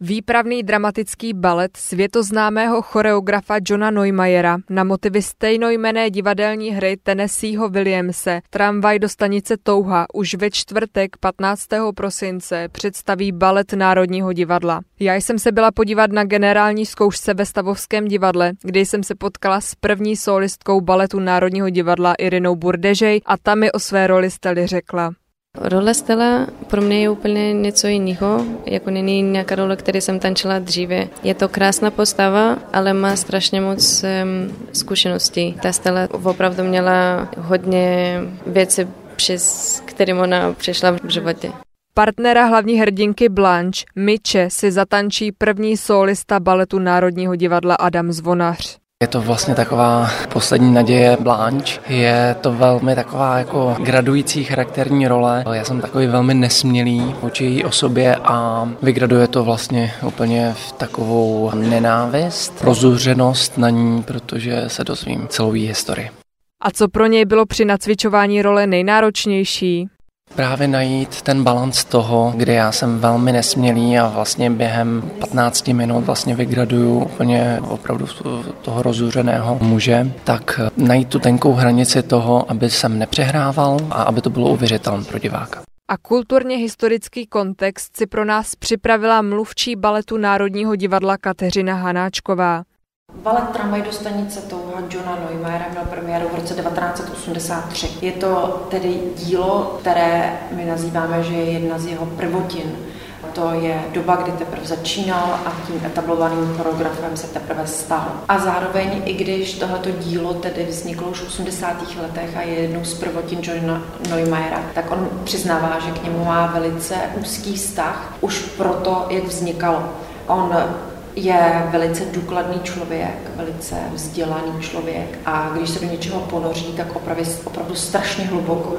Výpravný dramatický balet světoznámého choreografa Johna Neumayera na motivy stejnojmené divadelní hry Tennesseeho Williamse Tramvaj do stanice Touha už ve čtvrtek 15. prosince představí balet Národního divadla. Já jsem se byla podívat na generální zkoušce ve Stavovském divadle, kde jsem se potkala s první solistkou baletu Národního divadla Irinou Burdežej a tam mi o své roli Steli řekla. Role Stella pro mě je úplně něco jiného, jako není nějaká role, které jsem tančila dříve. Je to krásná postava, ale má strašně moc um, zkušeností. Ta Stella opravdu měla hodně věcí, přes kterým ona přešla v životě. Partnera hlavní hrdinky Blanche, Miče, si zatančí první solista baletu Národního divadla Adam Zvonař. Je to vlastně taková poslední naděje Blanche. Je to velmi taková jako gradující charakterní role. Já jsem takový velmi nesmělý vůči její osobě a vygraduje to vlastně úplně v takovou nenávist, rozuřenost na ní, protože se dozvím celou její historii. A co pro něj bylo při nacvičování role nejnáročnější? Právě najít ten balans toho, kde já jsem velmi nesmělý a vlastně během 15 minut vlastně vygraduju úplně opravdu toho rozuřeného muže, tak najít tu tenkou hranici toho, aby jsem nepřehrával a aby to bylo uvěřitelné pro diváka. A kulturně historický kontext si pro nás připravila mluvčí baletu Národního divadla Kateřina Hanáčková. Balet Tramvaj do stanice Touha Johna Neumayera měl premiéru v roce 1983. Je to tedy dílo, které my nazýváme, že je jedna z jeho prvotin. To je doba, kdy teprve začínal a tím etablovaným choreografem se teprve stal. A zároveň, i když tohleto dílo tedy vzniklo už v 80. letech a je jednou z prvotin Johna Neumayera, tak on přiznává, že k němu má velice úzký vztah už proto, jak vznikalo. On je velice důkladný člověk, velice vzdělaný člověk a když se do něčeho ponoří, tak opravdu, opravdu strašně hluboko.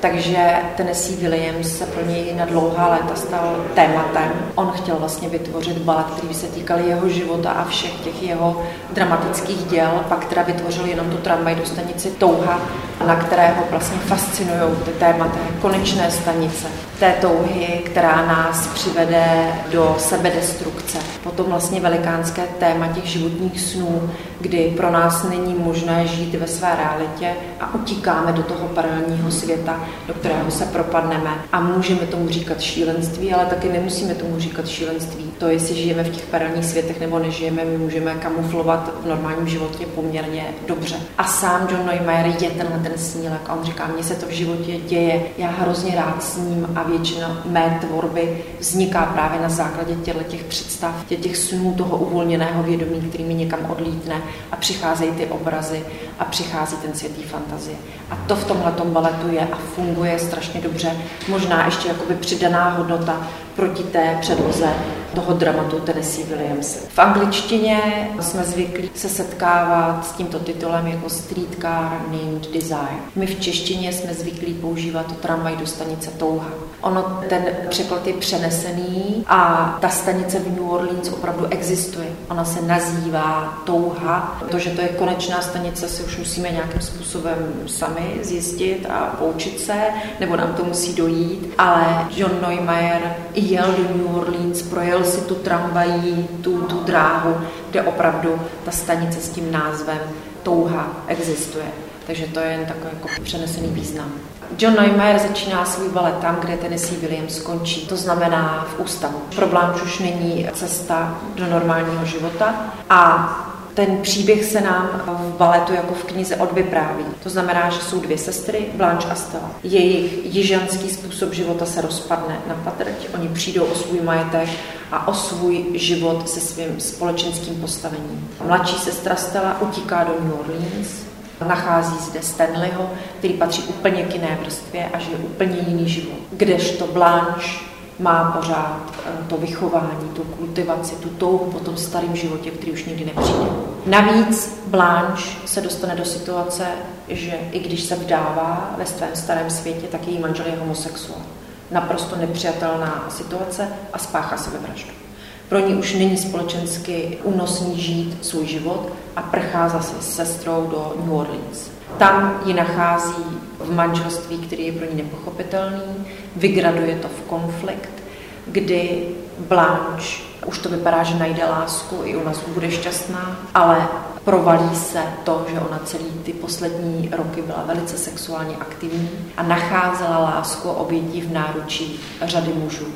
Takže Tennessee Williams se pro něj na dlouhá léta stal tématem. On chtěl vlastně vytvořit balet, který by se týkal jeho života a všech těch jeho dramatických děl. Pak teda vytvořil jenom tu tramvaj do stanici Touha, na kterého vlastně fascinují ty témata konečné stanice. Té touhy, která nás přivede do sebedestrukce. Potom vlastně velikánské téma těch životních snů, kdy pro nás není možné žít ve své realitě a utíkáme do toho paralelního světa, do kterého se propadneme a můžeme tomu říkat šílenství, ale taky nemusíme tomu říkat šílenství. To, jestli žijeme v těch paralelních světech nebo nežijeme, my můžeme kamuflovat v normálním životě poměrně dobře. A sám John Neumayer je tenhle ten snílek a on říká, mně se to v životě děje, já hrozně rád sním a většina mé tvorby vzniká právě na základě těchto těch představ, těch snů toho uvolněného vědomí, který mi někam odlítne a přicházejí ty obrazy a přichází ten světý fantazie. A to v tomhle baletu je a funguje strašně dobře. Možná ještě jakoby přidaná hodnota proti té předloze toho dramatu Tennessee Williams. V angličtině jsme zvyklí se setkávat s tímto titulem jako Streetcar Named Desire. My v češtině jsme zvyklí používat to tramvaj do stanice Touha. Ono, ten překlad je přenesený a ta stanice v New Orleans opravdu existuje. Ona se nazývá Touha. To, že to je konečná stanice, si už musíme nějakým způsobem sami zjistit a poučit se, nebo nám to musí dojít. Ale John Neumayer jel do New Orleans, projel si tu tramvají, tu, tu dráhu, kde opravdu ta stanice s tím názvem Touha existuje. Takže to je jen takový jako přenesený význam. John Neumayer začíná svůj balet tam, kde Tennessee Williams skončí. To znamená v ústavu. Problém už není cesta do normálního života a ten příběh se nám v baletu jako v knize odvypráví. To znamená, že jsou dvě sestry, Blanche a Stella. Jejich jižanský způsob života se rozpadne na patrť, oni přijdou o svůj majetek a o svůj život se svým společenským postavením. Mladší sestra Stella utíká do New Orleans, Nachází zde Stanleyho, který patří úplně k jiné vrstvě a žije úplně jiný život. Kdežto Blanche má pořád eh, to vychování, tu kultivaci, tu touhu po tom starém životě, který už nikdy nepřijde. Navíc Blanche se dostane do situace, že i když se vdává ve svém starém světě, tak její manžel je homosexuál. Naprosto nepřijatelná situace a spáchá se ve vraždu. Pro ní už není společensky únosný žít svůj život a prchá zase s sestrou do New Orleans. Tam ji nachází v manželství, který je pro ní nepochopitelný, vygraduje to v konflikt, kdy Blanche už to vypadá, že najde lásku, i u nás bude šťastná, ale provalí se to, že ona celý ty poslední roky byla velice sexuálně aktivní a nacházela lásku obětí v náručí řady mužů.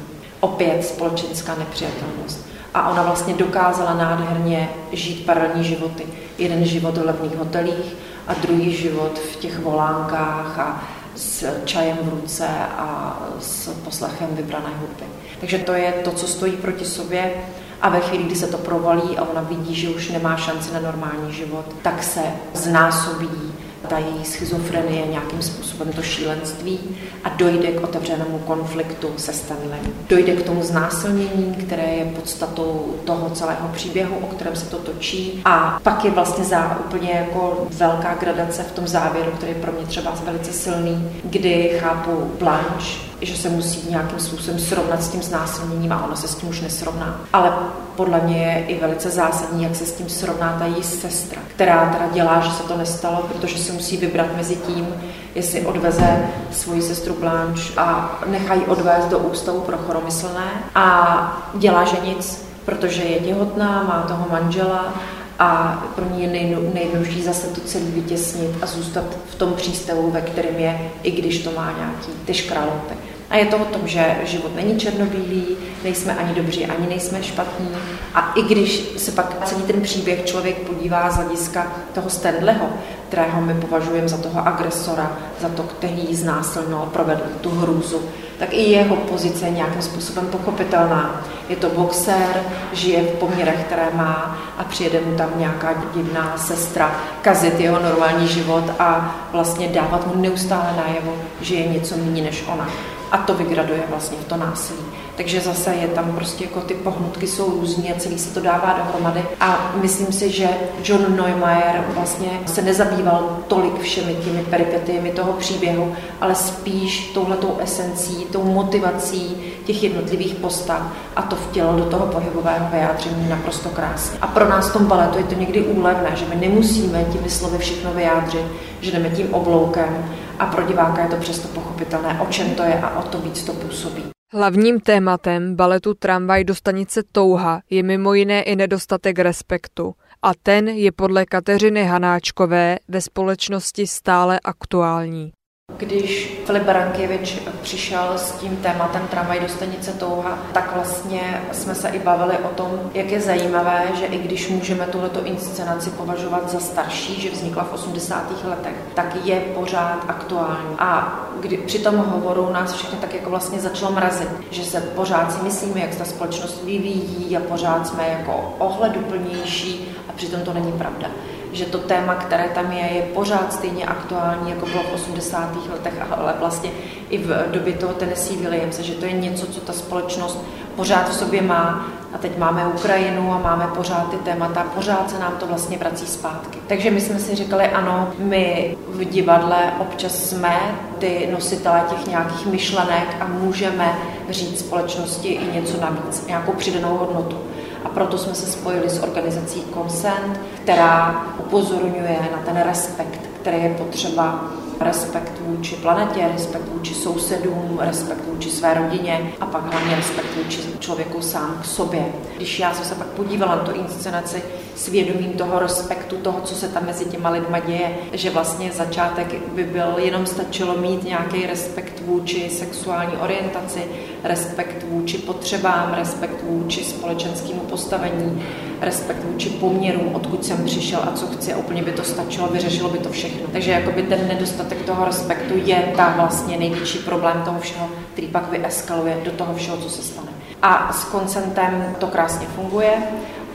Opět společenská nepřijatelnost. A ona vlastně dokázala nádherně žít paralelní životy. Jeden život v levných hotelích a druhý život v těch volánkách a s čajem v ruce a s poslechem vybrané hudby. Takže to je to, co stojí proti sobě a ve chvíli, kdy se to provalí a ona vidí, že už nemá šanci na normální život, tak se znásobí ta její schizofrenie, nějakým způsobem to šílenství a dojde k otevřenému konfliktu se Stanley. Dojde k tomu znásilnění, které je podstatou toho celého příběhu, o kterém se to točí. A pak je vlastně za úplně jako velká gradace v tom závěru, který je pro mě třeba velice silný, kdy chápu Blanche, že se musí nějakým způsobem srovnat s tím znásilněním a ona se s tím už nesrovná. Ale podle mě je i velice zásadní, jak se s tím srovná ta její sestra, která teda dělá, že se to nestalo, protože si musí vybrat mezi tím, jestli odveze svoji sestru Blanche a nechají odvést do ústavu pro choromyslné a dělá, že nic, protože je těhotná, má toho manžela a pro ní je nejjednodušší zase to celý vytěsnit a zůstat v tom přístavu, ve kterém je, i když to má nějaký ty škraloupy. A je to o tom, že život není černobílý, nejsme ani dobří, ani nejsme špatní. A i když se pak celý ten příběh člověk podívá z hlediska toho Stanleyho, kterého my považujeme za toho agresora, za to, který znásilnil, provedl tu hrůzu, tak i jeho pozice je nějakým způsobem pochopitelná. Je to boxer, žije v poměrech, které má a přijede mu tam nějaká divná sestra kazit jeho normální život a vlastně dávat mu neustále najevo, že je něco méně než ona a to vygraduje vlastně v to násilí. Takže zase je tam prostě jako ty pohnutky jsou různý a celý se to dává dohromady. A myslím si, že John Neumeier vlastně se nezabýval tolik všemi těmi peripetiemi toho příběhu, ale spíš touhletou esencí, tou motivací těch jednotlivých postav a to vtělo do toho pohybového vyjádření naprosto krásně. A pro nás v tom baletu je to někdy úlevné, že my nemusíme těmi slovy všechno vyjádřit, že jdeme tím obloukem a pro diváka je to přesto pochopitelné, o čem to je a o to víc to působí. Hlavním tématem baletu Tramvaj do stanice Touha je mimo jiné i nedostatek respektu a ten je podle Kateřiny Hanáčkové ve společnosti stále aktuální. Když Filip Barankěvič přišel s tím tématem tramvaj do stanice Touha, tak vlastně jsme se i bavili o tom, jak je zajímavé, že i když můžeme tuhleto inscenaci považovat za starší, že vznikla v 80. letech, tak je pořád aktuální. A kdy při tom hovoru nás všechny tak jako vlastně začalo mrazit, že se pořád si myslíme, jak se ta společnost vyvíjí a pořád jsme jako ohleduplnější a přitom to není pravda že to téma, které tam je, je pořád stejně aktuální, jako bylo v 80. letech, ale vlastně i v době toho Tennessee Williamse, že to je něco, co ta společnost pořád v sobě má. A teď máme Ukrajinu a máme pořád ty témata, pořád se nám to vlastně vrací zpátky. Takže my jsme si říkali, ano, my v divadle občas jsme ty nositelé těch nějakých myšlenek a můžeme říct společnosti i něco navíc, nějakou přidanou hodnotu a proto jsme se spojili s organizací Consent, která upozorňuje na ten respekt, který je potřeba respekt vůči planetě, respekt vůči sousedům, respekt vůči své rodině a pak hlavně respekt vůči člověku sám k sobě. Když já jsem se pak podívala na tu inscenaci s vědomím toho respektu, toho, co se tam mezi těma lidma děje, že vlastně začátek by byl, jenom stačilo mít nějaký respekt vůči sexuální orientaci, respekt vůči potřebám, respekt vůči společenskému postavení, respekt vůči poměrům, odkud jsem přišel a co chci a úplně by to stačilo, vyřešilo by to všechno. Takže jakoby ten nedostatek toho respektu je ta vlastně největší problém toho všeho, který pak vyeskaluje do toho všeho, co se stane. A s koncentem to krásně funguje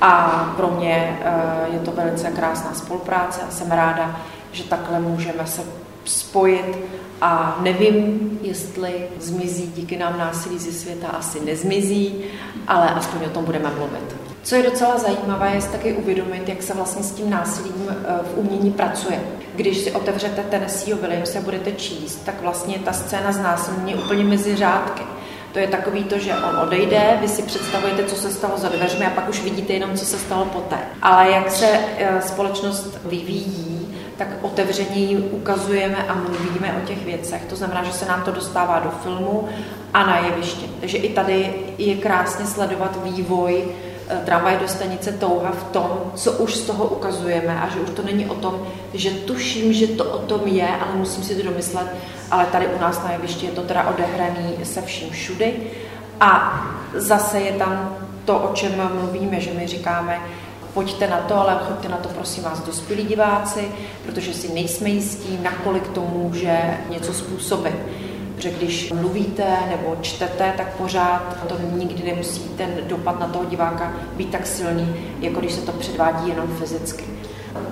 a pro mě eh, je to velice krásná spolupráce a jsem ráda, že takhle můžeme se spojit a nevím, jestli zmizí díky nám násilí ze světa, asi nezmizí, ale aspoň o tom budeme mluvit. Co je docela zajímavé, je taky uvědomit, jak se vlastně s tím násilím eh, v umění pracuje. Když si otevřete Tennesseeho Williamse a budete číst, tak vlastně ta scéna z násilí je úplně mezi řádky. To je takový to, že on odejde, vy si představujete, co se stalo za dveřmi a pak už vidíte jenom, co se stalo poté. Ale jak se eh, společnost vyvíjí, tak otevřeně ukazujeme a mluvíme o těch věcech. To znamená, že se nám to dostává do filmu a na jeviště. Takže i tady je krásně sledovat vývoj tramvaj do stanice Touha v tom, co už z toho ukazujeme a že už to není o tom, že tuším, že to o tom je, ale musím si to domyslet, ale tady u nás na jevišti je to teda odehraný se vším všudy a zase je tam to, o čem mluvíme, že my říkáme, pojďte na to, ale choďte na to, prosím vás, dospělí diváci, protože si nejsme jistí, nakolik to může něco způsobit. Protože když mluvíte nebo čtete, tak pořád to nikdy nemusí ten dopad na toho diváka být tak silný, jako když se to předvádí jenom fyzicky.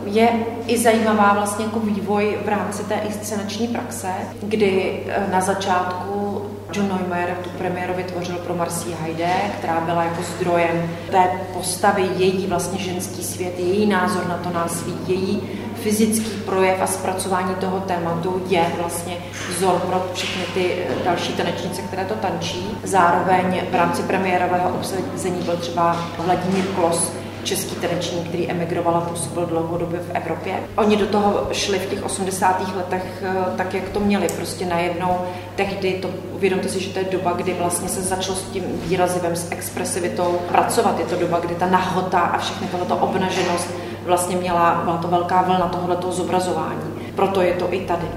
Je i zajímavá vlastně jako vývoj v rámci té inscenační praxe, kdy eh, na začátku John Neumeier tu premiéru vytvořil pro Marcie Heide, která byla jako zdrojem té postavy, její vlastně ženský svět, její názor na to násilí, její fyzický projev a zpracování toho tématu je vlastně vzor pro všechny ty eh, další tanečnice, které to tančí. Zároveň v rámci premiérového obsazení byl třeba Vladimír Klos, český tanečník, který emigroval a působil dlouhodobě v Evropě. Oni do toho šli v těch 80. letech eh, tak, jak to měli. Prostě najednou tehdy, to, uvědomte si, že to je doba, kdy vlastně se začalo s tím výrazivem, s expresivitou pracovat. Je to doba, kdy ta nahota a všechny tohleto obnaženost vlastně měla, byla to velká vlna tohoto zobrazování. Proto je to i tady.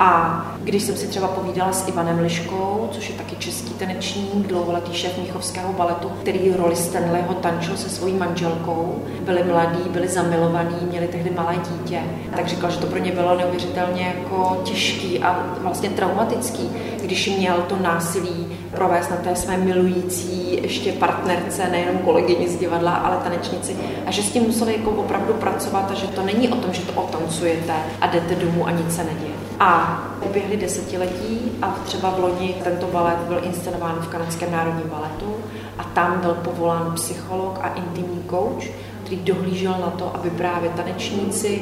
A když jsem si třeba povídala s Ivanem Liškou, což je taky český tanečník, dlouholetý šéf Míchovského baletu, který roli Stanleyho tančil se svojí manželkou, byli mladí, byli zamilovaní, měli tehdy malé dítě, tak říkal, že to pro ně bylo neuvěřitelně jako těžký a vlastně traumatický, když měl to násilí provést na té své milující ještě partnerce, nejenom kolegyni z divadla, ale tanečnici. A že s tím museli jako opravdu pracovat a že to není o tom, že to otancujete a jdete domů a nic se neděje. A uběhly desetiletí a třeba v loni tento balet byl inscenován v Kanadském národním baletu a tam byl povolán psycholog a intimní coach, který dohlížel na to, aby právě tanečníci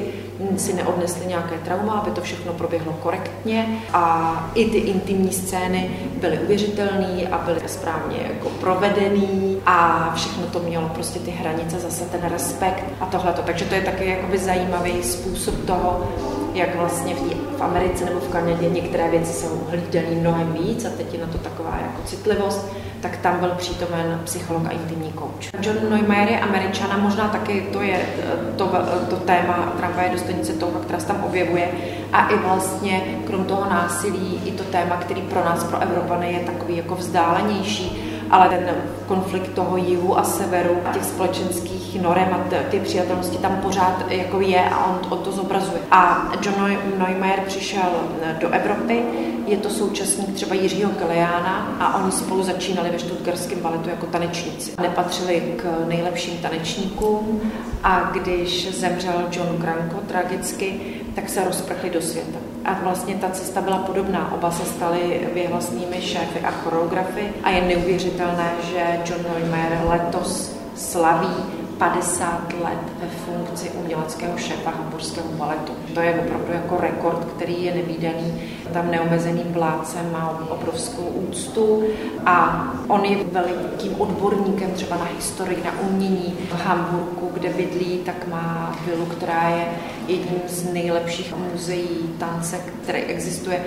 si neodnesli nějaké trauma, aby to všechno proběhlo korektně a i ty intimní scény byly uvěřitelné a byly správně jako provedený a všechno to mělo prostě ty hranice, zase ten respekt a tohleto. Takže to je taky jakoby zajímavý způsob toho, jak vlastně v, v Americe nebo v Kanadě některé věci jsou hlídané mnohem víc a teď je na to taková jako citlivost, tak tam byl přítomen psycholog a intimní coach. John Neumeier je američana, možná taky to je to, to téma tramvaje do stanice toho, která se tam objevuje a i vlastně krom toho násilí i to téma, který pro nás, pro Evropany je takový jako vzdálenější, ale ten konflikt toho jihu a severu, těch společenských norem a ty přijatelnosti tam pořád jako je a on, on to zobrazuje. A John Neumeier přišel do Evropy, je to současník třeba Jiřího Kelejána a oni spolu začínali ve štutgarském baletu jako tanečníci. Nepatřili k nejlepším tanečníkům a když zemřel John Kranko tragicky, tak se rozprchli do světa. A vlastně ta cesta byla podobná. Oba se stali věhlasnými šéfy a choreografy a je neuvěřitelné, že John Neumeier letos slaví 50 let ve funkci uměleckého šéfa hamburského baletu. To je opravdu jako rekord, který je nevýdaný. Tam neomezený vládce má obrovskou úctu a on je velikým odborníkem třeba na historii, na umění. V Hamburgu, kde bydlí, tak má vilu, která je jedním z nejlepších muzeí tance, které existuje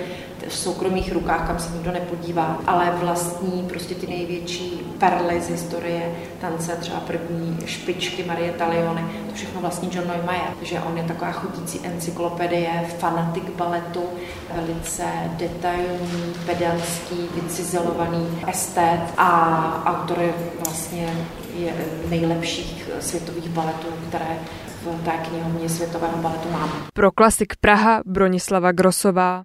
v soukromých rukách, kam se nikdo nepodívá, ale vlastní prostě ty největší perly z historie tance, třeba první špičky Marie Taliony, to všechno vlastní John Neumeier, že on je taková chodící encyklopedie, fanatik baletu, velice detailní, pedantský, vycizelovaný estet a autor je vlastně je nejlepších světových baletů, které v té knihovně světového baletu máme. Pro klasik Praha Bronislava Grosová.